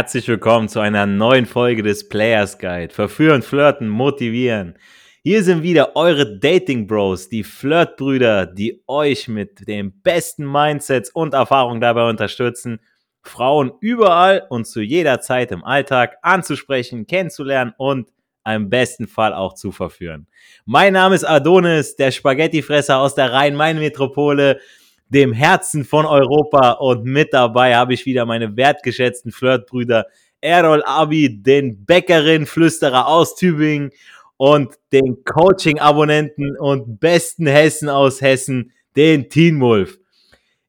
Herzlich willkommen zu einer neuen Folge des Players Guide. Verführen, flirten, motivieren. Hier sind wieder eure Dating Bros, die Flirtbrüder, die euch mit den besten Mindsets und Erfahrungen dabei unterstützen, Frauen überall und zu jeder Zeit im Alltag anzusprechen, kennenzulernen und im besten Fall auch zu verführen. Mein Name ist Adonis, der Spaghettifresser aus der Rhein-Main-Metropole dem Herzen von Europa. Und mit dabei habe ich wieder meine wertgeschätzten Flirtbrüder Errol Abi, den Bäckerin-Flüsterer aus Tübingen und den Coaching-Abonnenten und besten Hessen aus Hessen, den Teen Wolf.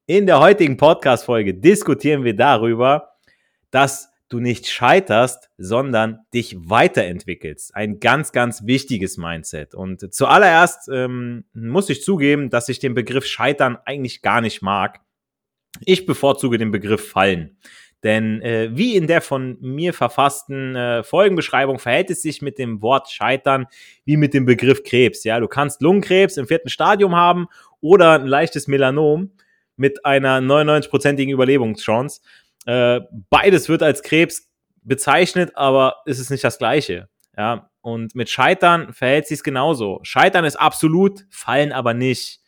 In der heutigen Podcast-Folge diskutieren wir darüber, dass du nicht scheiterst, sondern dich weiterentwickelst. Ein ganz, ganz wichtiges Mindset. Und zuallererst ähm, muss ich zugeben, dass ich den Begriff Scheitern eigentlich gar nicht mag. Ich bevorzuge den Begriff Fallen. Denn äh, wie in der von mir verfassten äh, Folgenbeschreibung verhält es sich mit dem Wort Scheitern wie mit dem Begriff Krebs. Ja, du kannst Lungenkrebs im vierten Stadium haben oder ein leichtes Melanom mit einer 99-prozentigen Überlebungschance. Äh, beides wird als Krebs bezeichnet, aber es ist nicht das Gleiche. Ja, und mit Scheitern verhält sich es genauso. Scheitern ist absolut, Fallen aber nicht.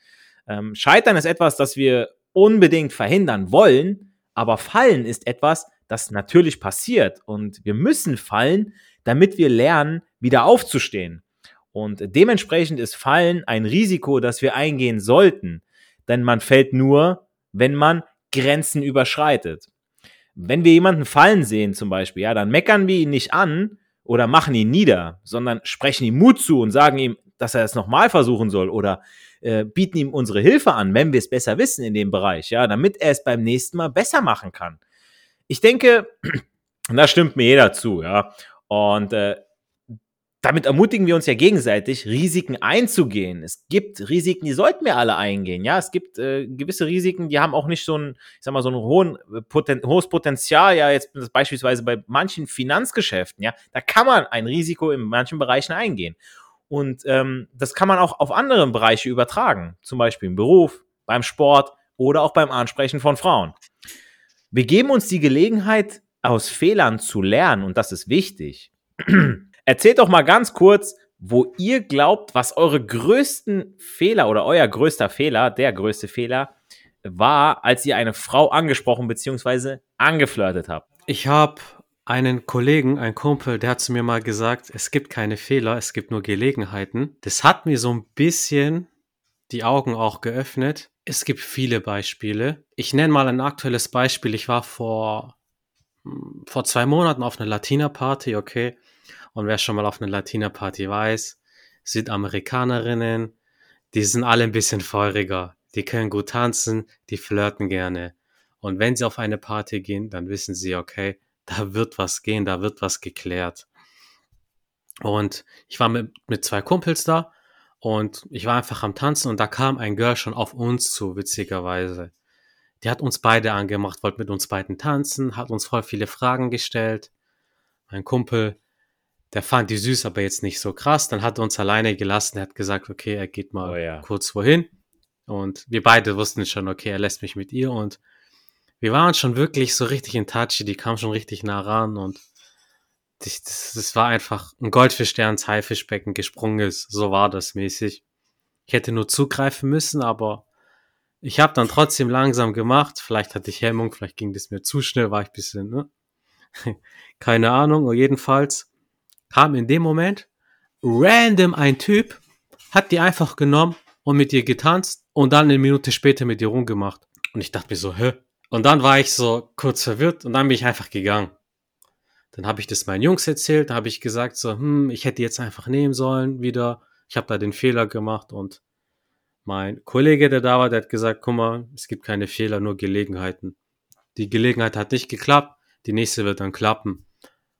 Ähm, Scheitern ist etwas, das wir unbedingt verhindern wollen, aber Fallen ist etwas, das natürlich passiert. Und wir müssen fallen, damit wir lernen, wieder aufzustehen. Und dementsprechend ist Fallen ein Risiko, das wir eingehen sollten. Denn man fällt nur, wenn man Grenzen überschreitet wenn wir jemanden fallen sehen zum Beispiel, ja, dann meckern wir ihn nicht an oder machen ihn nieder, sondern sprechen ihm Mut zu und sagen ihm, dass er es nochmal versuchen soll oder äh, bieten ihm unsere Hilfe an, wenn wir es besser wissen in dem Bereich, ja, damit er es beim nächsten Mal besser machen kann. Ich denke, da stimmt mir jeder zu, ja. Und äh, damit ermutigen wir uns ja gegenseitig, Risiken einzugehen. Es gibt Risiken, die sollten wir alle eingehen. Ja, es gibt äh, gewisse Risiken, die haben auch nicht so ein, ich sag mal, so ein hohen, äh, Poten hohes Potenzial. Ja, jetzt beispielsweise bei manchen Finanzgeschäften. Ja, da kann man ein Risiko in manchen Bereichen eingehen. Und ähm, das kann man auch auf andere Bereiche übertragen. Zum Beispiel im Beruf, beim Sport oder auch beim Ansprechen von Frauen. Wir geben uns die Gelegenheit, aus Fehlern zu lernen und das ist wichtig. Erzählt doch mal ganz kurz, wo ihr glaubt, was eure größten Fehler oder euer größter Fehler, der größte Fehler war, als ihr eine Frau angesprochen bzw. angeflirtet habt. Ich habe einen Kollegen, einen Kumpel, der hat zu mir mal gesagt, es gibt keine Fehler, es gibt nur Gelegenheiten. Das hat mir so ein bisschen die Augen auch geöffnet. Es gibt viele Beispiele. Ich nenne mal ein aktuelles Beispiel. Ich war vor, hm, vor zwei Monaten auf einer Latina-Party, okay. Und wer schon mal auf einer Latina-Party weiß, Südamerikanerinnen, die sind alle ein bisschen feuriger. Die können gut tanzen, die flirten gerne. Und wenn sie auf eine Party gehen, dann wissen sie, okay, da wird was gehen, da wird was geklärt. Und ich war mit, mit zwei Kumpels da und ich war einfach am Tanzen und da kam ein Girl schon auf uns zu, witzigerweise. Die hat uns beide angemacht, wollte mit uns beiden tanzen, hat uns voll viele Fragen gestellt. Mein Kumpel der fand die süß, aber jetzt nicht so krass. Dann hat er uns alleine gelassen. Er hat gesagt, okay, er geht mal oh, ja. kurz wohin. Und wir beide wussten schon, okay, er lässt mich mit ihr. Und wir waren schon wirklich so richtig in Touch. Die kam schon richtig nah ran. Und das, das war einfach ein Goldfisch, der ins Haifischbecken gesprungen ist. So war das mäßig. Ich hätte nur zugreifen müssen, aber ich habe dann trotzdem langsam gemacht. Vielleicht hatte ich Hemmung, vielleicht ging das mir zu schnell, war ich bisschen, ne? Keine Ahnung. Und jedenfalls kam in dem Moment random ein Typ, hat die einfach genommen und mit ihr getanzt und dann eine Minute später mit ihr rumgemacht. Und ich dachte mir so, hä? Und dann war ich so kurz verwirrt und dann bin ich einfach gegangen. Dann habe ich das meinen Jungs erzählt, habe ich gesagt so, hm, ich hätte jetzt einfach nehmen sollen wieder. Ich habe da den Fehler gemacht und mein Kollege, der da war, der hat gesagt, guck mal, es gibt keine Fehler, nur Gelegenheiten. Die Gelegenheit hat nicht geklappt, die nächste wird dann klappen.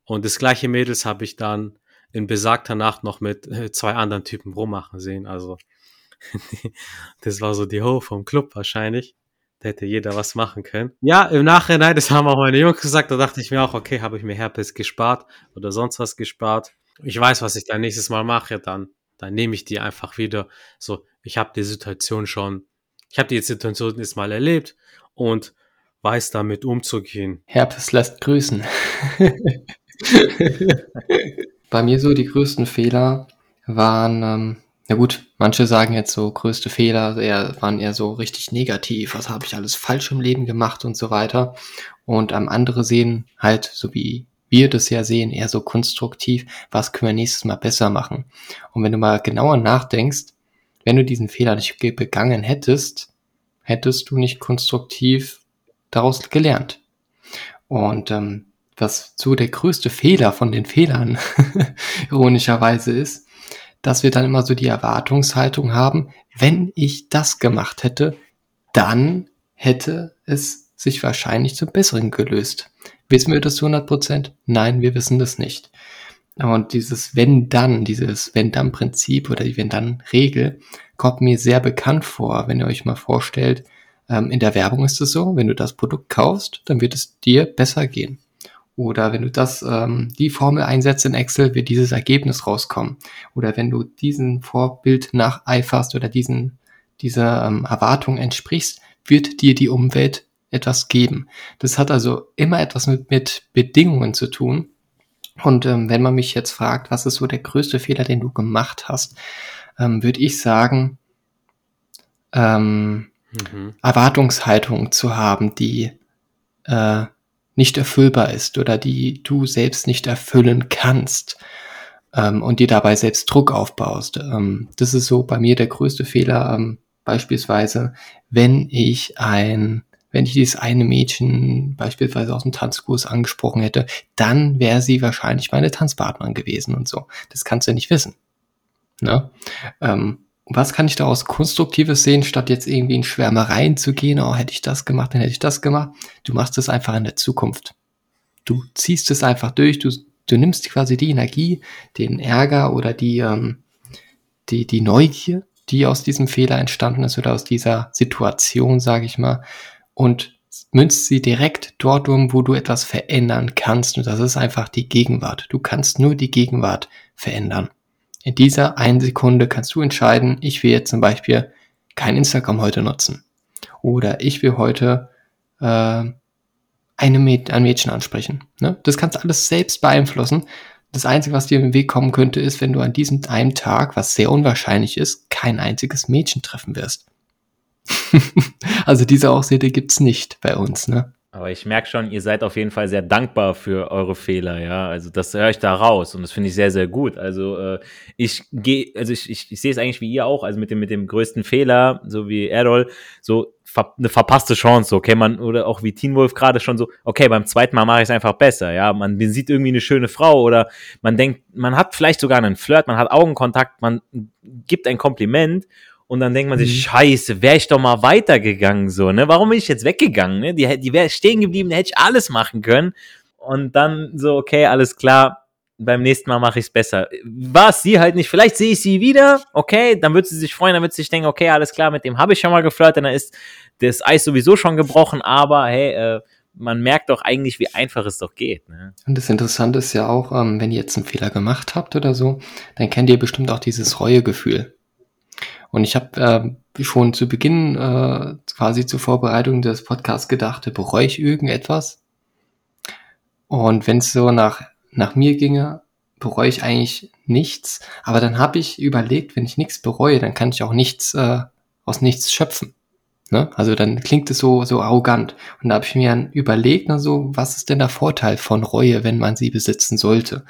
Und das gleiche Mädels habe ich dann in besagter Nacht noch mit äh, zwei anderen Typen rummachen sehen. Also das war so die Ho vom Club wahrscheinlich. Da hätte jeder was machen können. Ja, im Nachhinein, das haben auch meine Jungs gesagt, da dachte ich mir auch, okay, habe ich mir Herpes gespart oder sonst was gespart. Ich weiß, was ich dann nächstes Mal mache, dann, dann nehme ich die einfach wieder. So, ich habe die Situation schon, ich habe die Situation jetzt mal erlebt und weiß damit umzugehen. Herpes lässt grüßen. Bei mir so die größten Fehler waren, ähm, ja gut, manche sagen jetzt so größte Fehler eher, waren eher so richtig negativ, was habe ich alles falsch im Leben gemacht und so weiter. Und ähm, andere sehen halt, so wie wir das ja sehen, eher so konstruktiv, was können wir nächstes Mal besser machen. Und wenn du mal genauer nachdenkst, wenn du diesen Fehler nicht begangen hättest, hättest du nicht konstruktiv daraus gelernt. Und ähm, was so der größte Fehler von den Fehlern ironischerweise ist, dass wir dann immer so die Erwartungshaltung haben, wenn ich das gemacht hätte, dann hätte es sich wahrscheinlich zum Besseren gelöst. Wissen wir das zu 100 Prozent? Nein, wir wissen das nicht. Und dieses Wenn-Dann, dieses Wenn-Dann-Prinzip oder die Wenn-Dann-Regel kommt mir sehr bekannt vor, wenn ihr euch mal vorstellt, ähm, in der Werbung ist es so, wenn du das Produkt kaufst, dann wird es dir besser gehen. Oder wenn du das, ähm, die Formel einsetzt in Excel, wird dieses Ergebnis rauskommen. Oder wenn du diesen Vorbild nacheiferst oder diesen, dieser ähm, Erwartung entsprichst, wird dir die Umwelt etwas geben. Das hat also immer etwas mit, mit Bedingungen zu tun. Und ähm, wenn man mich jetzt fragt, was ist so der größte Fehler, den du gemacht hast, ähm, würde ich sagen, ähm, mhm. Erwartungshaltung zu haben, die äh, nicht erfüllbar ist oder die du selbst nicht erfüllen kannst ähm, und dir dabei selbst Druck aufbaust. Ähm, das ist so bei mir der größte Fehler, ähm, beispielsweise, wenn ich ein wenn ich dieses eine Mädchen beispielsweise aus dem Tanzkurs angesprochen hätte, dann wäre sie wahrscheinlich meine Tanzpartnerin gewesen und so. Das kannst du nicht wissen. Ne? Ähm, was kann ich daraus Konstruktives sehen, statt jetzt irgendwie in Schwärmereien zu gehen, oh, hätte ich das gemacht, dann hätte ich das gemacht. Du machst es einfach in der Zukunft. Du ziehst es einfach durch, du, du nimmst quasi die Energie, den Ärger oder die, ähm, die, die Neugier, die aus diesem Fehler entstanden ist oder aus dieser Situation, sage ich mal, und münzt sie direkt dort um, wo du etwas verändern kannst. Und das ist einfach die Gegenwart. Du kannst nur die Gegenwart verändern. In dieser einen Sekunde kannst du entscheiden, ich will jetzt zum Beispiel kein Instagram heute nutzen. Oder ich will heute äh, eine Mäd ein Mädchen ansprechen. Ne? Das kannst du alles selbst beeinflussen. Das Einzige, was dir im Weg kommen könnte, ist, wenn du an diesem einen Tag, was sehr unwahrscheinlich ist, kein einziges Mädchen treffen wirst. also diese Ausrede gibt's nicht bei uns, ne? Aber ich merke schon, ihr seid auf jeden Fall sehr dankbar für eure Fehler, ja. Also das höre ich da raus und das finde ich sehr, sehr gut. Also äh, ich gehe, also ich, ich, ich sehe es eigentlich wie ihr auch, also mit dem, mit dem größten Fehler, so wie Errol, so ver eine verpasste Chance, okay, man, oder auch wie Teen Wolf gerade schon so, okay, beim zweiten Mal mache ich es einfach besser, ja. Man sieht irgendwie eine schöne Frau oder man denkt, man hat vielleicht sogar einen Flirt, man hat Augenkontakt, man gibt ein Kompliment und dann denkt man sich, mhm. scheiße, wäre ich doch mal weitergegangen, so, ne? Warum bin ich jetzt weggegangen, ne? Die, die wäre stehen geblieben, da hätte ich alles machen können. Und dann so, okay, alles klar, beim nächsten Mal mache ich es besser. War es sie halt nicht, vielleicht sehe ich sie wieder, okay, dann wird sie sich freuen, dann wird sie sich denken, okay, alles klar, mit dem habe ich schon mal geflirtet, dann ist das Eis sowieso schon gebrochen, aber hey, äh, man merkt doch eigentlich, wie einfach es doch geht. Ne? Und das Interessante ist ja auch, ähm, wenn ihr jetzt einen Fehler gemacht habt oder so, dann kennt ihr bestimmt auch dieses Reuegefühl. Und ich habe äh, schon zu Beginn äh, quasi zur Vorbereitung des Podcasts gedacht, bereue ich irgendetwas? Und wenn es so nach, nach mir ginge, bereue ich eigentlich nichts. Aber dann habe ich überlegt, wenn ich nichts bereue, dann kann ich auch nichts äh, aus nichts schöpfen. Ne? Also dann klingt es so, so arrogant. Und da habe ich mir dann überlegt, na so, was ist denn der Vorteil von Reue, wenn man sie besitzen sollte?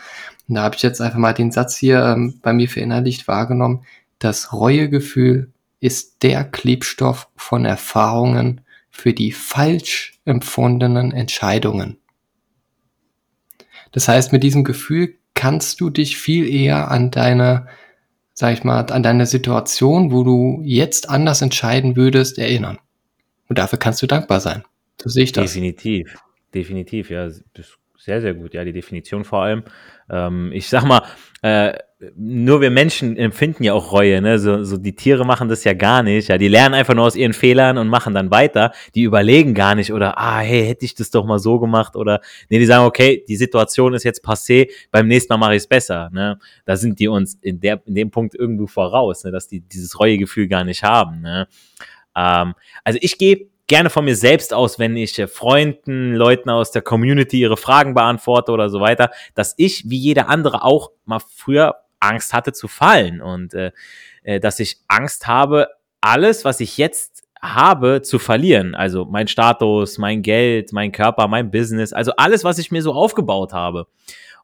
Und da habe ich jetzt einfach mal den Satz hier ähm, bei mir verinnerlicht wahrgenommen. Das Reuegefühl ist der Klebstoff von Erfahrungen für die falsch empfundenen Entscheidungen. Das heißt, mit diesem Gefühl kannst du dich viel eher an deine, sag ich mal, an deine Situation, wo du jetzt anders entscheiden würdest, erinnern. Und dafür kannst du dankbar sein. So sehe ich das. Definitiv. Definitiv, ja. Sehr, sehr gut. Ja, die Definition vor allem. Ähm, ich sag mal, äh, nur wir Menschen empfinden ja auch Reue, ne? So, so die Tiere machen das ja gar nicht. Ja, die lernen einfach nur aus ihren Fehlern und machen dann weiter. Die überlegen gar nicht oder ah, hey, hätte ich das doch mal so gemacht oder nee, die sagen, okay, die Situation ist jetzt passé, beim nächsten Mal mache ich es besser. Ne? Da sind die uns in der in dem Punkt irgendwo voraus, ne? dass die dieses Reuegefühl gar nicht haben. Ne? Ähm, also ich gehe gerne von mir selbst aus, wenn ich äh, Freunden, Leuten aus der Community ihre Fragen beantworte oder so weiter, dass ich, wie jeder andere auch, mal früher Angst hatte zu fallen und äh, äh, dass ich Angst habe, alles, was ich jetzt habe, zu verlieren. Also mein Status, mein Geld, mein Körper, mein Business, also alles, was ich mir so aufgebaut habe.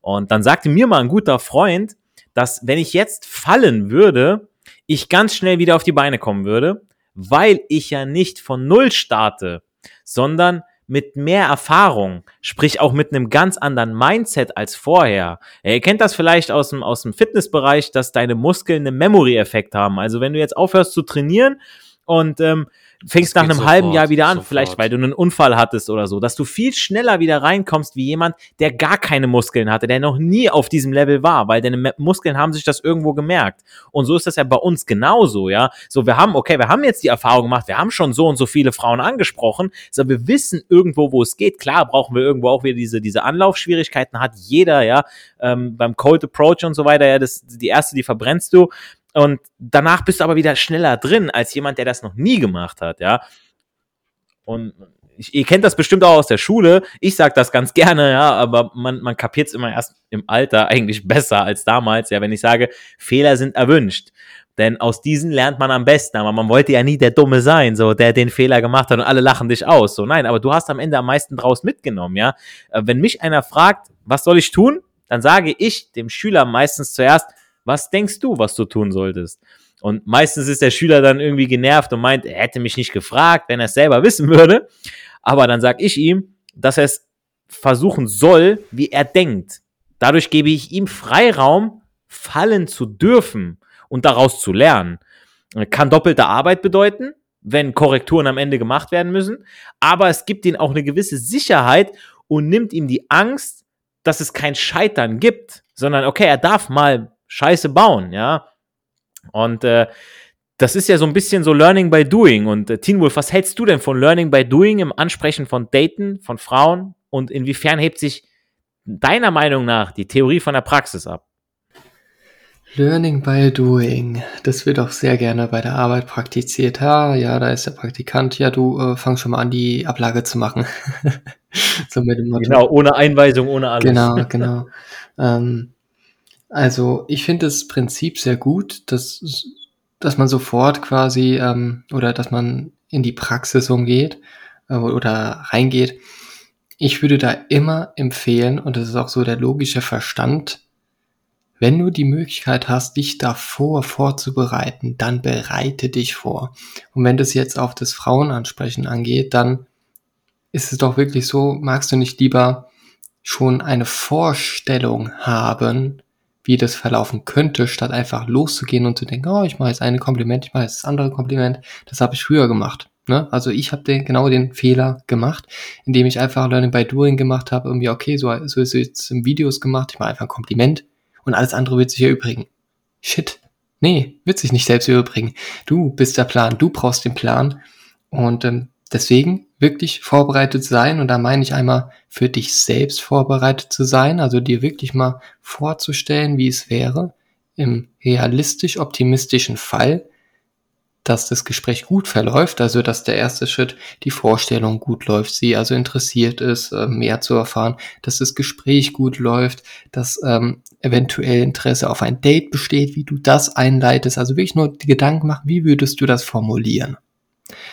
Und dann sagte mir mal ein guter Freund, dass wenn ich jetzt fallen würde, ich ganz schnell wieder auf die Beine kommen würde, weil ich ja nicht von Null starte, sondern mit mehr Erfahrung, sprich auch mit einem ganz anderen Mindset als vorher. Ihr kennt das vielleicht aus dem, aus dem Fitnessbereich, dass deine Muskeln einen Memory-Effekt haben. Also wenn du jetzt aufhörst zu trainieren und ähm, fängst nach einem sofort, halben Jahr wieder an, sofort. vielleicht weil du einen Unfall hattest oder so, dass du viel schneller wieder reinkommst wie jemand, der gar keine Muskeln hatte, der noch nie auf diesem Level war, weil deine Muskeln haben sich das irgendwo gemerkt. Und so ist das ja bei uns genauso, ja. So, wir haben, okay, wir haben jetzt die Erfahrung gemacht, wir haben schon so und so viele Frauen angesprochen, so wir wissen irgendwo, wo es geht. Klar brauchen wir irgendwo auch wieder diese, diese Anlaufschwierigkeiten, hat jeder, ja, ähm, beim Cold Approach und so weiter, ja, das, die erste, die verbrennst du. Und danach bist du aber wieder schneller drin als jemand, der das noch nie gemacht hat, ja. Und ich, ihr kennt das bestimmt auch aus der Schule. Ich sage das ganz gerne, ja, aber man, man kapiert es immer erst im Alter eigentlich besser als damals, ja, wenn ich sage, Fehler sind erwünscht. Denn aus diesen lernt man am besten. Aber man wollte ja nie der Dumme sein, so der den Fehler gemacht hat und alle lachen dich aus. So nein, aber du hast am Ende am meisten draus mitgenommen, ja. Äh, wenn mich einer fragt, was soll ich tun, dann sage ich dem Schüler meistens zuerst, was denkst du, was du tun solltest? Und meistens ist der Schüler dann irgendwie genervt und meint, er hätte mich nicht gefragt, wenn er es selber wissen würde. Aber dann sage ich ihm, dass er es versuchen soll, wie er denkt. Dadurch gebe ich ihm Freiraum, fallen zu dürfen und daraus zu lernen. Kann doppelte Arbeit bedeuten, wenn Korrekturen am Ende gemacht werden müssen, aber es gibt ihm auch eine gewisse Sicherheit und nimmt ihm die Angst, dass es kein Scheitern gibt, sondern okay, er darf mal Scheiße bauen, ja. Und äh, das ist ja so ein bisschen so Learning by Doing. Und äh, Teen Wolf, was hältst du denn von Learning by Doing im Ansprechen von Daten, von Frauen? Und inwiefern hebt sich deiner Meinung nach die Theorie von der Praxis ab? Learning by Doing. Das wird auch sehr gerne bei der Arbeit praktiziert. Ja, ja, da ist der Praktikant. Ja, du äh, fang schon mal an, die Ablage zu machen. so mit dem Motto. Genau, ohne Einweisung, ohne alles. Genau, genau. ähm, also ich finde das Prinzip sehr gut, dass, dass man sofort quasi ähm, oder dass man in die Praxis umgeht äh, oder reingeht. Ich würde da immer empfehlen, und das ist auch so der logische Verstand, wenn du die Möglichkeit hast, dich davor vorzubereiten, dann bereite dich vor. Und wenn das jetzt auf das Frauenansprechen angeht, dann ist es doch wirklich so, magst du nicht lieber schon eine Vorstellung haben, wie das verlaufen könnte, statt einfach loszugehen und zu denken, oh, ich mache jetzt eine Kompliment, ich mache jetzt das andere Kompliment. Das habe ich früher gemacht. Ne? Also ich habe den, genau den Fehler gemacht, indem ich einfach Learning by Doing gemacht habe. Irgendwie, okay, so, so ist jetzt im Videos gemacht, ich mache einfach ein Kompliment und alles andere wird sich erübrigen. Shit. Nee, wird sich nicht selbst erübrigen. Du bist der Plan, du brauchst den Plan. Und ähm, deswegen wirklich vorbereitet sein. Und da meine ich einmal für dich selbst vorbereitet zu sein, also dir wirklich mal vorzustellen, wie es wäre, im realistisch optimistischen Fall, dass das Gespräch gut verläuft, also dass der erste Schritt die Vorstellung gut läuft, sie also interessiert ist, äh, mehr zu erfahren, dass das Gespräch gut läuft, dass ähm, eventuell Interesse auf ein Date besteht, wie du das einleitest, also wirklich nur die Gedanken machen, wie würdest du das formulieren.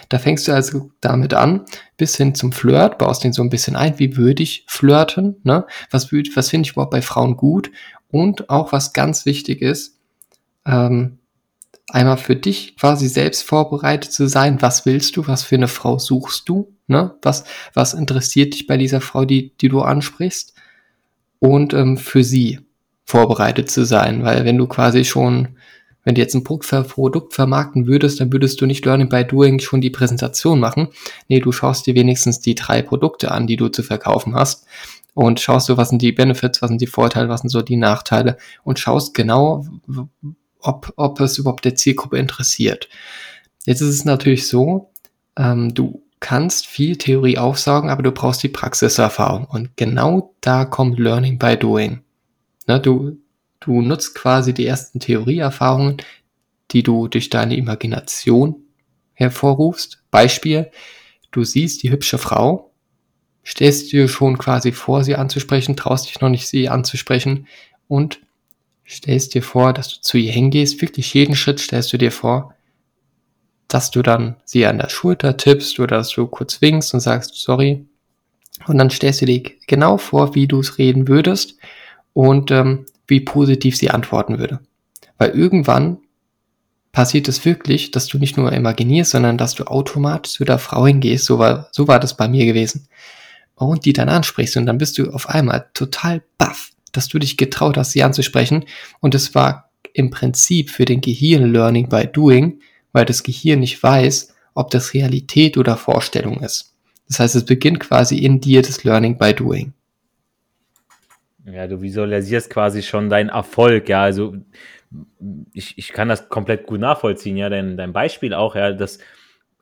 Da fängst du also damit an, bis hin zum Flirt, baust den so ein bisschen ein, wie würde ich flirten, ne? Was, was finde ich überhaupt bei Frauen gut? Und auch was ganz wichtig ist, ähm, einmal für dich quasi selbst vorbereitet zu sein, was willst du, was für eine Frau suchst du, ne? Was, was interessiert dich bei dieser Frau, die, die du ansprichst? Und ähm, für sie vorbereitet zu sein, weil wenn du quasi schon wenn du jetzt ein Produkt vermarkten würdest, dann würdest du nicht Learning by Doing schon die Präsentation machen. Nee, du schaust dir wenigstens die drei Produkte an, die du zu verkaufen hast und schaust du, was sind die Benefits, was sind die Vorteile, was sind so die Nachteile und schaust genau, ob, ob es überhaupt der Zielgruppe interessiert. Jetzt ist es natürlich so, ähm, du kannst viel Theorie aufsaugen, aber du brauchst die Praxiserfahrung und genau da kommt Learning by Doing. Ne, du, Du nutzt quasi die ersten Theorieerfahrungen, die du durch deine Imagination hervorrufst. Beispiel, du siehst die hübsche Frau, stellst dir schon quasi vor, sie anzusprechen, traust dich noch nicht, sie anzusprechen und stellst dir vor, dass du zu ihr hingehst, wirklich jeden Schritt stellst du dir vor, dass du dann sie an der Schulter tippst oder dass du kurz winkst und sagst, sorry. Und dann stellst du dir genau vor, wie du es reden würdest und ähm, wie positiv sie antworten würde. Weil irgendwann passiert es wirklich, dass du nicht nur imaginierst, sondern dass du automatisch zu der Frau hingehst. So war, so war das bei mir gewesen. Und die dann ansprichst und dann bist du auf einmal total baff, dass du dich getraut hast, sie anzusprechen. Und es war im Prinzip für den Gehirn Learning by Doing weil das Gehirn nicht weiß, ob das Realität oder Vorstellung ist. Das heißt, es beginnt quasi in dir das Learning by Doing. Ja, du visualisierst quasi schon deinen Erfolg, ja, also ich, ich kann das komplett gut nachvollziehen, ja, dein, dein Beispiel auch, ja, das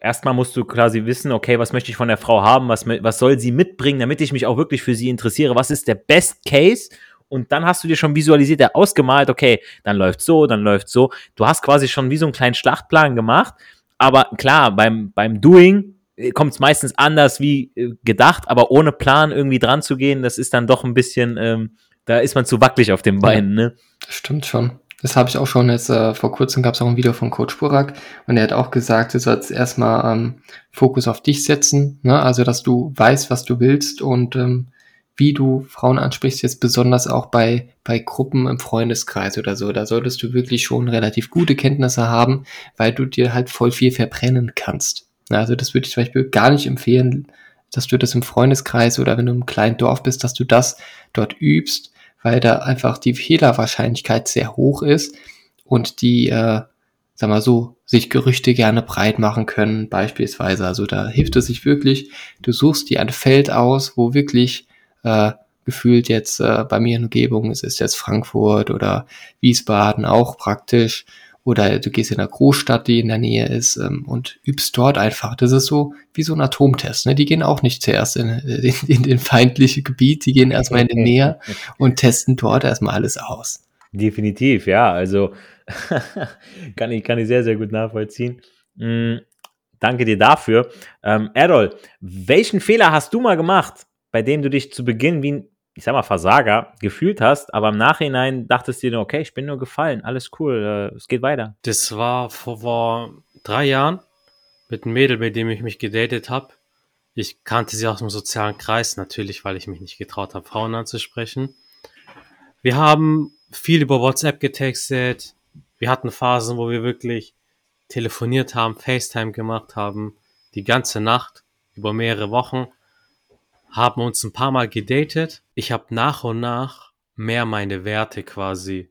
erstmal musst du quasi wissen, okay, was möchte ich von der Frau haben, was, was soll sie mitbringen, damit ich mich auch wirklich für sie interessiere, was ist der Best Case und dann hast du dir schon visualisiert, ja, ausgemalt, okay, dann läuft so, dann läuft so. Du hast quasi schon wie so einen kleinen Schlachtplan gemacht, aber klar, beim, beim Doing kommt es meistens anders wie äh, gedacht, aber ohne Plan irgendwie dran zu gehen, das ist dann doch ein bisschen, ähm, da ist man zu wackelig auf den Beinen, ja, ne? Stimmt schon. Das habe ich auch schon jetzt, äh, vor kurzem gab es auch ein Video von Coach Burak und er hat auch gesagt, du sollst erstmal ähm, Fokus auf dich setzen, ne? also dass du weißt, was du willst und ähm, wie du Frauen ansprichst, jetzt besonders auch bei, bei Gruppen im Freundeskreis oder so. Da solltest du wirklich schon relativ gute Kenntnisse haben, weil du dir halt voll viel verbrennen kannst. Also das würde ich zum Beispiel gar nicht empfehlen, dass du das im Freundeskreis oder wenn du im kleinen Dorf bist, dass du das dort übst, weil da einfach die Fehlerwahrscheinlichkeit sehr hoch ist und die, äh, sag mal so, sich Gerüchte gerne breit machen können, beispielsweise. Also da hilft es sich wirklich, du suchst dir ein Feld aus, wo wirklich äh, gefühlt jetzt äh, bei mir in Umgebung, es ist jetzt Frankfurt oder Wiesbaden auch praktisch. Oder du gehst in eine Großstadt, die in der Nähe ist ähm, und übst dort einfach. Das ist so wie so ein Atomtest. Ne? Die gehen auch nicht zuerst in, in, in den feindlichen Gebiet, die gehen erstmal in den Meer und testen dort erstmal alles aus. Definitiv, ja. Also kann, ich, kann ich sehr, sehr gut nachvollziehen. Mm, danke dir dafür. Ähm, Errol, welchen Fehler hast du mal gemacht? bei dem du dich zu Beginn wie ein, ich sag mal, Versager gefühlt hast, aber im Nachhinein dachtest du dir, okay, ich bin nur gefallen, alles cool, äh, es geht weiter. Das war vor, vor drei Jahren mit einem Mädel, mit dem ich mich gedatet habe. Ich kannte sie aus dem sozialen Kreis, natürlich, weil ich mich nicht getraut habe, Frauen anzusprechen. Wir haben viel über WhatsApp getextet. Wir hatten Phasen, wo wir wirklich telefoniert haben, FaceTime gemacht haben, die ganze Nacht über mehrere Wochen haben uns ein paar Mal gedatet. Ich habe nach und nach mehr meine Werte quasi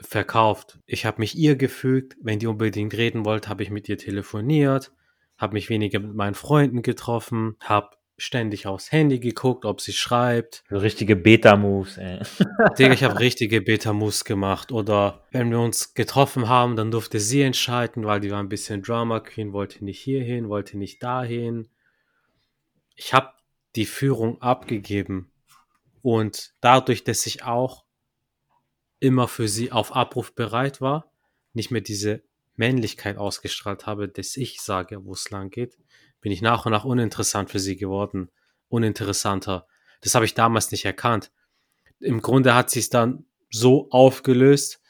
verkauft. Ich habe mich ihr gefügt. Wenn die unbedingt reden wollte, habe ich mit ihr telefoniert, habe mich weniger mit meinen Freunden getroffen, habe ständig aufs Handy geguckt, ob sie schreibt. Richtige Beta-Moves, ey. Digga, ich habe richtige Beta-Moves gemacht. Oder wenn wir uns getroffen haben, dann durfte sie entscheiden, weil die war ein bisschen Drama Queen, wollte nicht hierhin, wollte nicht dahin. Ich habe die Führung abgegeben. Und dadurch, dass ich auch immer für sie auf Abruf bereit war, nicht mehr diese Männlichkeit ausgestrahlt habe, dass ich sage, wo es lang geht, bin ich nach und nach uninteressant für sie geworden. Uninteressanter. Das habe ich damals nicht erkannt. Im Grunde hat sie es dann so aufgelöst.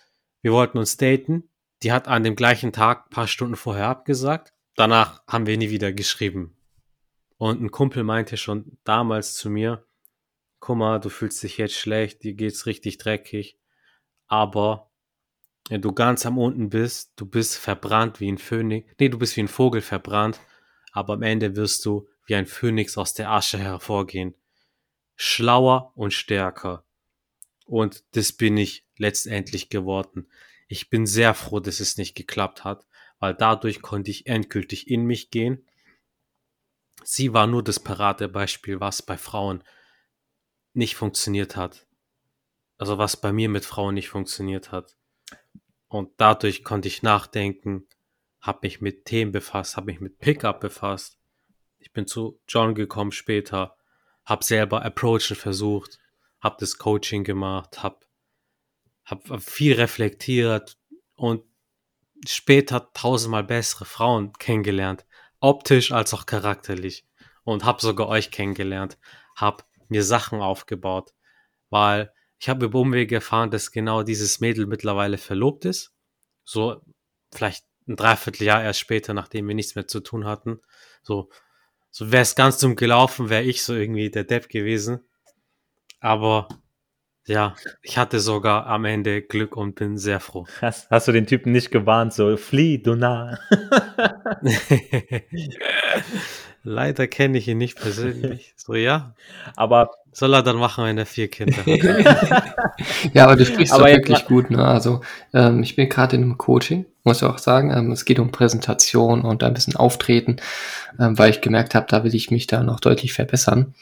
Wir wollten uns daten. Die hat an dem gleichen Tag paar Stunden vorher abgesagt. Danach haben wir nie wieder geschrieben. Und ein Kumpel meinte schon damals zu mir, guck mal, du fühlst dich jetzt schlecht, dir geht's richtig dreckig, aber wenn du ganz am unten bist, du bist verbrannt wie ein Phönix, nee, du bist wie ein Vogel verbrannt, aber am Ende wirst du wie ein Phönix aus der Asche hervorgehen. Schlauer und stärker. Und das bin ich letztendlich geworden. Ich bin sehr froh, dass es nicht geklappt hat, weil dadurch konnte ich endgültig in mich gehen sie war nur das Paradebeispiel, was bei Frauen nicht funktioniert hat. Also was bei mir mit Frauen nicht funktioniert hat. Und dadurch konnte ich nachdenken, habe mich mit Themen befasst, habe mich mit Pickup befasst. Ich bin zu John gekommen später, habe selber Approachen versucht, habe das Coaching gemacht, habe hab viel reflektiert und später tausendmal bessere Frauen kennengelernt, optisch als auch charakterlich. Und habe sogar euch kennengelernt, habe mir Sachen aufgebaut, weil ich habe über Umwege erfahren, dass genau dieses Mädel mittlerweile verlobt ist. So vielleicht ein Dreivierteljahr erst später, nachdem wir nichts mehr zu tun hatten. So, so wäre es ganz dumm gelaufen, wäre ich so irgendwie der Depp gewesen. Aber ja, ich hatte sogar am Ende Glück und bin sehr froh. Hast, hast du den Typen nicht gewarnt, so flieh, du nah. Leider kenne ich ihn nicht persönlich. So, ja. Aber soll er dann machen, wenn er vier Kinder hat? ja, aber du sprichst aber doch wirklich gut. Ne? Also ähm, ich bin gerade in einem Coaching, muss ich auch sagen. Ähm, es geht um Präsentation und ein bisschen Auftreten, ähm, weil ich gemerkt habe, da will ich mich da noch deutlich verbessern.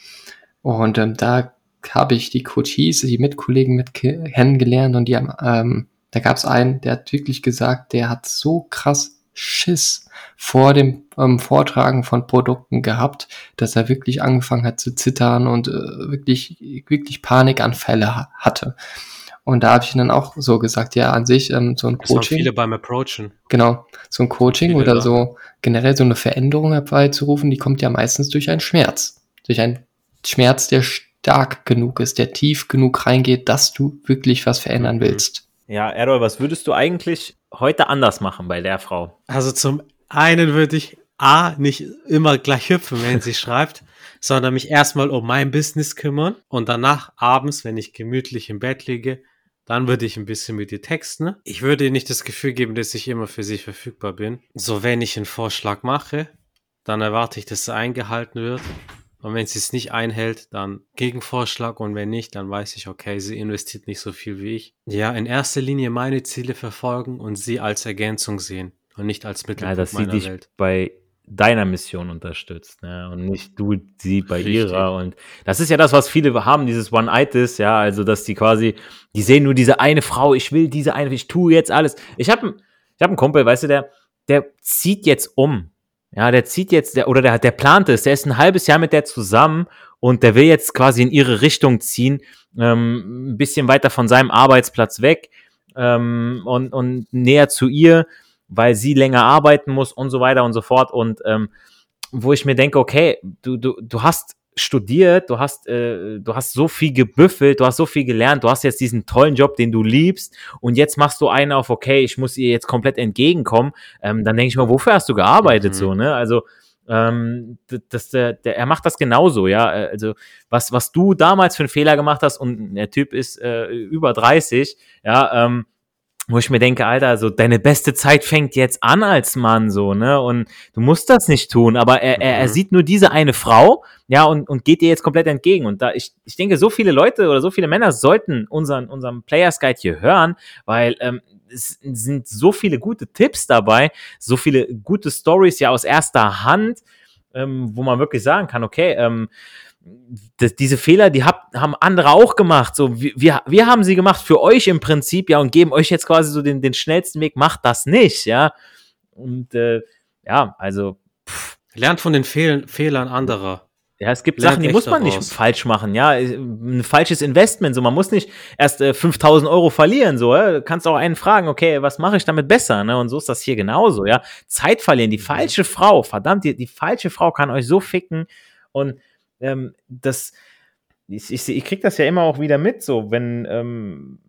Und ähm, da habe ich die Coaches, die Mitkollegen mit kennengelernt und die haben, ähm, da gab es einen, der hat wirklich gesagt, der hat so krass Schiss vor dem ähm, Vortragen von Produkten gehabt, dass er wirklich angefangen hat zu zittern und äh, wirklich, wirklich Panikanfälle ha hatte. Und da habe ich dann auch so gesagt, ja, an sich ähm, so ein das Coaching. viele beim Approachen. Genau, so ein Coaching oder da. so generell so eine Veränderung herbeizurufen, die kommt ja meistens durch einen Schmerz. Durch einen Schmerz, der stark genug ist, der tief genug reingeht, dass du wirklich was verändern mhm. willst. Ja, Errol, was würdest du eigentlich heute anders machen bei der Frau? Also zum einen würde ich A, nicht immer gleich hüpfen, wenn sie schreibt, sondern mich erstmal um mein Business kümmern und danach abends, wenn ich gemütlich im Bett liege, dann würde ich ein bisschen mit ihr texten. Ich würde ihr nicht das Gefühl geben, dass ich immer für sie verfügbar bin. So, wenn ich einen Vorschlag mache, dann erwarte ich, dass er eingehalten wird. Und wenn sie es nicht einhält, dann Gegenvorschlag. Und wenn nicht, dann weiß ich, okay, sie investiert nicht so viel wie ich. Ja, in erster Linie meine Ziele verfolgen und sie als Ergänzung sehen und nicht als Mittelpunkt ja, dass sie dich Welt. bei deiner Mission unterstützt ne? und nicht du sie bei Richtig. ihrer und das ist ja das, was viele haben, dieses One-Itis, ja, also dass die quasi, die sehen nur diese eine Frau, ich will diese eine, ich tue jetzt alles. Ich habe ich hab einen Kumpel, weißt du, der, der zieht jetzt um, ja, der zieht jetzt, der, oder der, der plant es, der ist ein halbes Jahr mit der zusammen und der will jetzt quasi in ihre Richtung ziehen, ähm, ein bisschen weiter von seinem Arbeitsplatz weg ähm, und, und näher zu ihr, weil sie länger arbeiten muss und so weiter und so fort. Und ähm, wo ich mir denke, okay, du, du, du hast studiert, du hast, äh, du hast so viel gebüffelt, du hast so viel gelernt, du hast jetzt diesen tollen Job, den du liebst und jetzt machst du einen auf, okay, ich muss ihr jetzt komplett entgegenkommen, ähm, dann denke ich mal, wofür hast du gearbeitet mhm. so, ne? Also ähm, das, der, der, er macht das genauso, ja. Äh, also was, was du damals für einen Fehler gemacht hast und der Typ ist äh, über 30, ja, ähm, wo ich mir denke, Alter, so deine beste Zeit fängt jetzt an als Mann, so, ne? Und du musst das nicht tun, aber er, er, er mhm. sieht nur diese eine Frau, ja, und, und geht dir jetzt komplett entgegen. Und da, ich, ich denke, so viele Leute oder so viele Männer sollten unseren, unseren Players Guide hier hören, weil ähm, es sind so viele gute Tipps dabei, so viele gute Stories ja aus erster Hand, ähm, wo man wirklich sagen kann, okay, ähm, das, diese Fehler, die hab, haben andere auch gemacht. So, wir, wir haben sie gemacht für euch im Prinzip, ja, und geben euch jetzt quasi so den, den schnellsten Weg, macht das nicht, ja. Und äh, ja, also. Pff. Lernt von den Fehl Fehlern anderer. Ja, es gibt Lernt Sachen, die muss man nicht falsch machen, ja. Ein falsches Investment, so. Man muss nicht erst äh, 5000 Euro verlieren, so. Ja? Du kannst auch einen fragen, okay, was mache ich damit besser, ne? Und so ist das hier genauso, ja. Zeit verlieren, die falsche Frau, verdammt, die, die falsche Frau kann euch so ficken und ähm, das, ich, ich, ich kriege das ja immer auch wieder mit, so, wenn, ähm,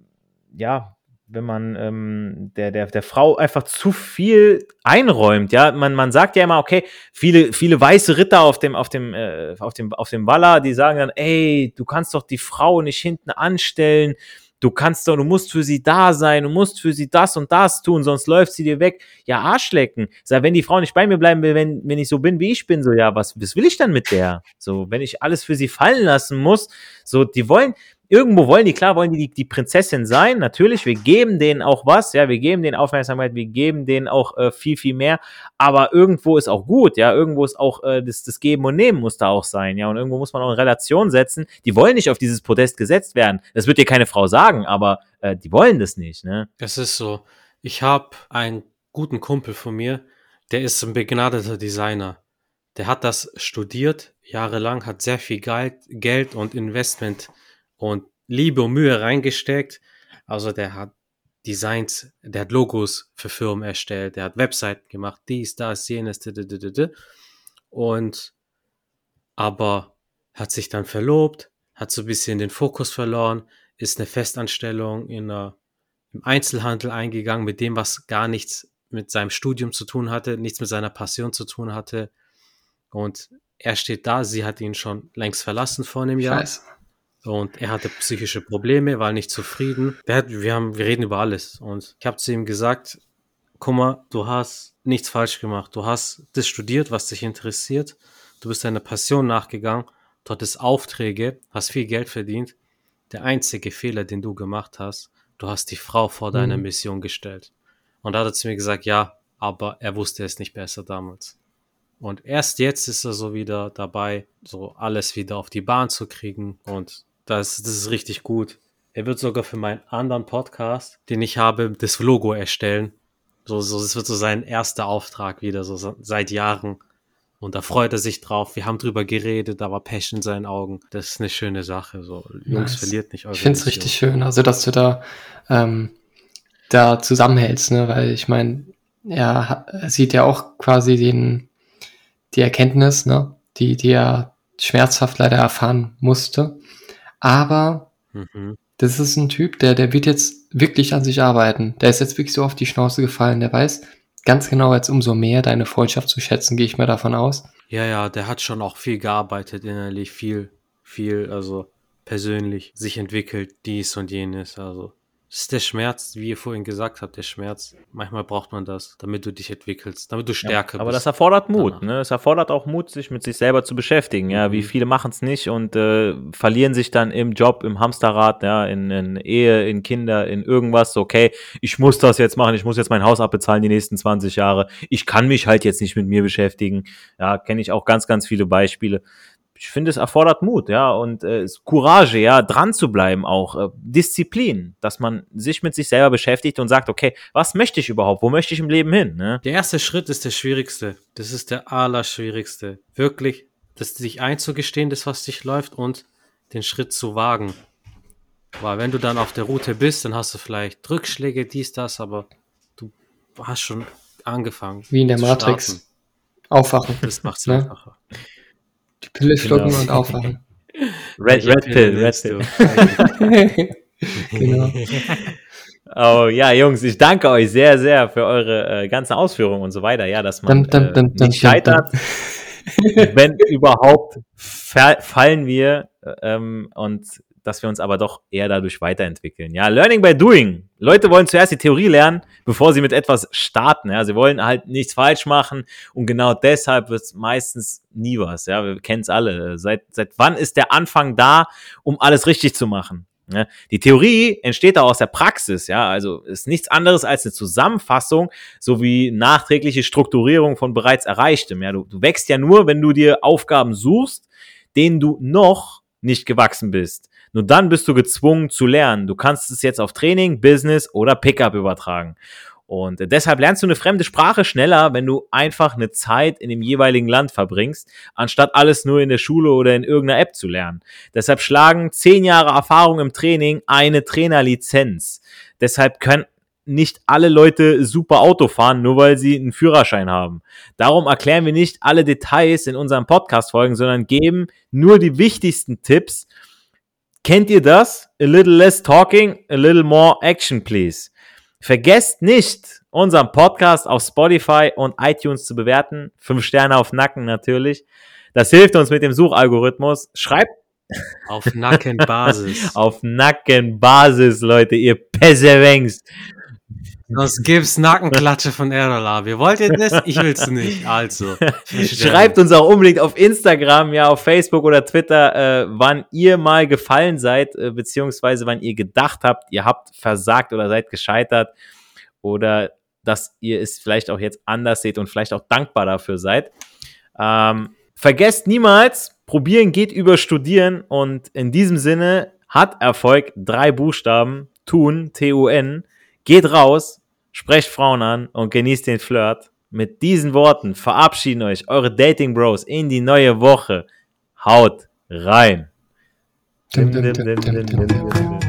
ja, wenn man ähm, der, der, der Frau einfach zu viel einräumt, ja, man, man sagt ja immer, okay, viele, viele weiße Ritter auf dem, auf dem, äh, auf dem, auf dem Waller, die sagen dann, ey, du kannst doch die Frau nicht hinten anstellen, du kannst doch, du musst für sie da sein, du musst für sie das und das tun, sonst läuft sie dir weg. Ja, Arschlecken. Sag, wenn die Frau nicht bei mir bleiben will, wenn, wenn ich so bin, wie ich bin, so, ja, was, was will ich dann mit der? So, wenn ich alles für sie fallen lassen muss, so, die wollen, irgendwo wollen die, klar wollen die, die, die Prinzessin sein, natürlich, wir geben denen auch was, ja, wir geben denen Aufmerksamkeit, wir geben denen auch äh, viel, viel mehr, aber irgendwo ist auch gut, ja, irgendwo ist auch äh, das, das Geben und Nehmen muss da auch sein, ja, und irgendwo muss man auch in Relation setzen, die wollen nicht auf dieses Podest gesetzt werden, das wird dir keine Frau sagen, aber äh, die wollen das nicht, ne. Es ist so, ich habe einen guten Kumpel von mir, der ist ein begnadeter Designer. Der hat das studiert, jahrelang, hat sehr viel Geld und Investment und Liebe und Mühe reingesteckt. Also der hat Designs, der hat Logos für Firmen erstellt, der hat Webseiten gemacht, dies, das, jenes, d -d -d und aber hat sich dann verlobt, hat so ein bisschen den Fokus verloren, ist eine Festanstellung in einer, im Einzelhandel eingegangen mit dem, was gar nichts mit seinem Studium zu tun hatte, nichts mit seiner Passion zu tun hatte. Und er steht da, sie hat ihn schon längst verlassen vor einem Jahr. Scheiße. Und er hatte psychische Probleme, war nicht zufrieden. Hat, wir, haben, wir reden über alles. Und ich habe zu ihm gesagt, guck mal, du hast nichts falsch gemacht. Du hast das studiert, was dich interessiert. Du bist deiner Passion nachgegangen. Du hattest Aufträge, hast viel Geld verdient. Der einzige Fehler, den du gemacht hast, du hast die Frau vor deiner Mhm. Mission gestellt. Und da hat er zu mir gesagt, ja, aber er wusste es nicht besser damals. Und erst jetzt ist er so wieder dabei, so alles wieder auf die Bahn zu kriegen. Und das, das ist richtig gut. Er wird sogar für meinen anderen Podcast, den ich habe, das Logo erstellen. So, so, das wird so sein erster Auftrag wieder, so se- seit Jahren. Und da freut er sich drauf. Wir haben drüber geredet, da war Passion in seinen Augen. Das ist eine schöne Sache. So, Jungs, Nice. verliert nicht eure Ich finde es richtig schön, also dass du da, ähm, da zusammenhältst, ne? weil ich meine, er, er sieht ja auch quasi den, die Erkenntnis, ne? die, die er schmerzhaft leider erfahren musste. Aber Mhm. das ist ein Typ, der, der wird jetzt wirklich an sich arbeiten. Der ist jetzt wirklich so auf die Schnauze gefallen. Der weiß ganz genau jetzt umso mehr deine Freundschaft zu schätzen, gehe ich mal davon aus. Ja, ja, der hat schon auch viel gearbeitet innerlich, viel, viel, also persönlich sich entwickelt, dies und jenes. Also, das ist der Schmerz, wie ihr vorhin gesagt habt, der Schmerz. Manchmal braucht man das, damit du dich entwickelst, damit du stärker Aber das bist. erfordert Mut, danach. ne? Es erfordert auch Mut, sich mit sich selber zu beschäftigen. Ja, wie Mhm. viele machen es nicht und äh, verlieren sich dann im Job, im Hamsterrad, ja, in, in Ehe, in Kinder, in irgendwas. Okay, ich muss das jetzt machen, ich muss jetzt mein Haus abbezahlen die nächsten 20 Jahre. Ich kann mich halt jetzt nicht mit mir beschäftigen. Ja, kenne ich auch ganz, ganz viele Beispiele. Ich finde, es erfordert Mut, ja, und äh, es- Courage, ja, dran zu bleiben auch, äh, Disziplin, dass man sich mit sich selber beschäftigt und sagt, okay, was möchte ich überhaupt, wo möchte ich im Leben hin, ne? Der erste Schritt ist der schwierigste. Das ist der allerschwierigste. Wirklich, das sich einzugestehen, das, was dich läuft und den Schritt zu wagen. Weil wenn du dann auf der Route bist, dann hast du vielleicht Rückschläge, dies, das, aber du hast schon angefangen. Wie in der Matrix. starten. Aufwachen. Das macht's Ne? einfacher. Die Pille schlucken Genau. und aufwachen. Red, Red Pill, Red Pill. du? genau. Oh ja, Jungs, ich danke euch sehr, sehr für eure äh, ganzen Ausführungen und so weiter. Ja, dass man Dum, dum, äh, dum, dum, nicht scheitert. Wenn überhaupt, fa fallen wir äh, ähm, und dass wir uns aber doch eher dadurch weiterentwickeln. Ja, Learning by Doing. Leute wollen zuerst die Theorie lernen, bevor sie mit etwas starten. Ja, sie wollen halt nichts falsch machen und genau deshalb wird es meistens nie was. Ja, wir kennen es alle. Seit, seit wann ist der Anfang da, um alles richtig zu machen? Ja, die Theorie entsteht auch aus der Praxis, ja, also ist nichts anderes als eine Zusammenfassung sowie nachträgliche Strukturierung von bereits Erreichtem. Ja, du, du wächst ja nur, wenn du dir Aufgaben suchst, denen du noch nicht gewachsen bist. Nur dann bist du gezwungen zu lernen. Du kannst es jetzt auf Training, Business oder Pickup übertragen. Und deshalb lernst du eine fremde Sprache schneller, wenn du einfach eine Zeit in dem jeweiligen Land verbringst, anstatt alles nur in der Schule oder in irgendeiner App zu lernen. Deshalb schlagen zehn Jahre Erfahrung im Training eine Trainerlizenz. Deshalb können nicht alle Leute super Auto fahren, nur weil sie einen Führerschein haben. Darum erklären wir nicht alle Details in unseren Podcast-Folgen, sondern geben nur die wichtigsten Tipps. Kennt ihr das? A little less talking, a little more action, please. Vergesst nicht, unseren Podcast auf Spotify und iTunes zu bewerten. Fünf Sterne auf Nacken natürlich. Das hilft uns mit dem Suchalgorithmus. Schreibt Auf Nackenbasis. auf Nackenbasis, Leute, ihr Pessewengs. Sonst gibt's Nackenklatsche von Erdola. Wollt ihr das? Ich will's nicht. Also. Schreibt uns auch unbedingt auf Instagram, ja, auf Facebook oder Twitter, äh, wann ihr mal gefallen seid, äh, beziehungsweise wann ihr gedacht habt, ihr habt versagt oder seid gescheitert oder dass ihr es vielleicht auch jetzt anders seht und vielleicht auch dankbar dafür seid. Ähm, vergesst niemals, probieren geht über studieren und in diesem Sinne hat Erfolg drei Buchstaben, tun, T-U-N, geht raus, sprecht Frauen an und genießt den Flirt. Mit diesen Worten verabschieden euch eure Dating Bros in die neue Woche. Haut rein. Dum, dum, dum.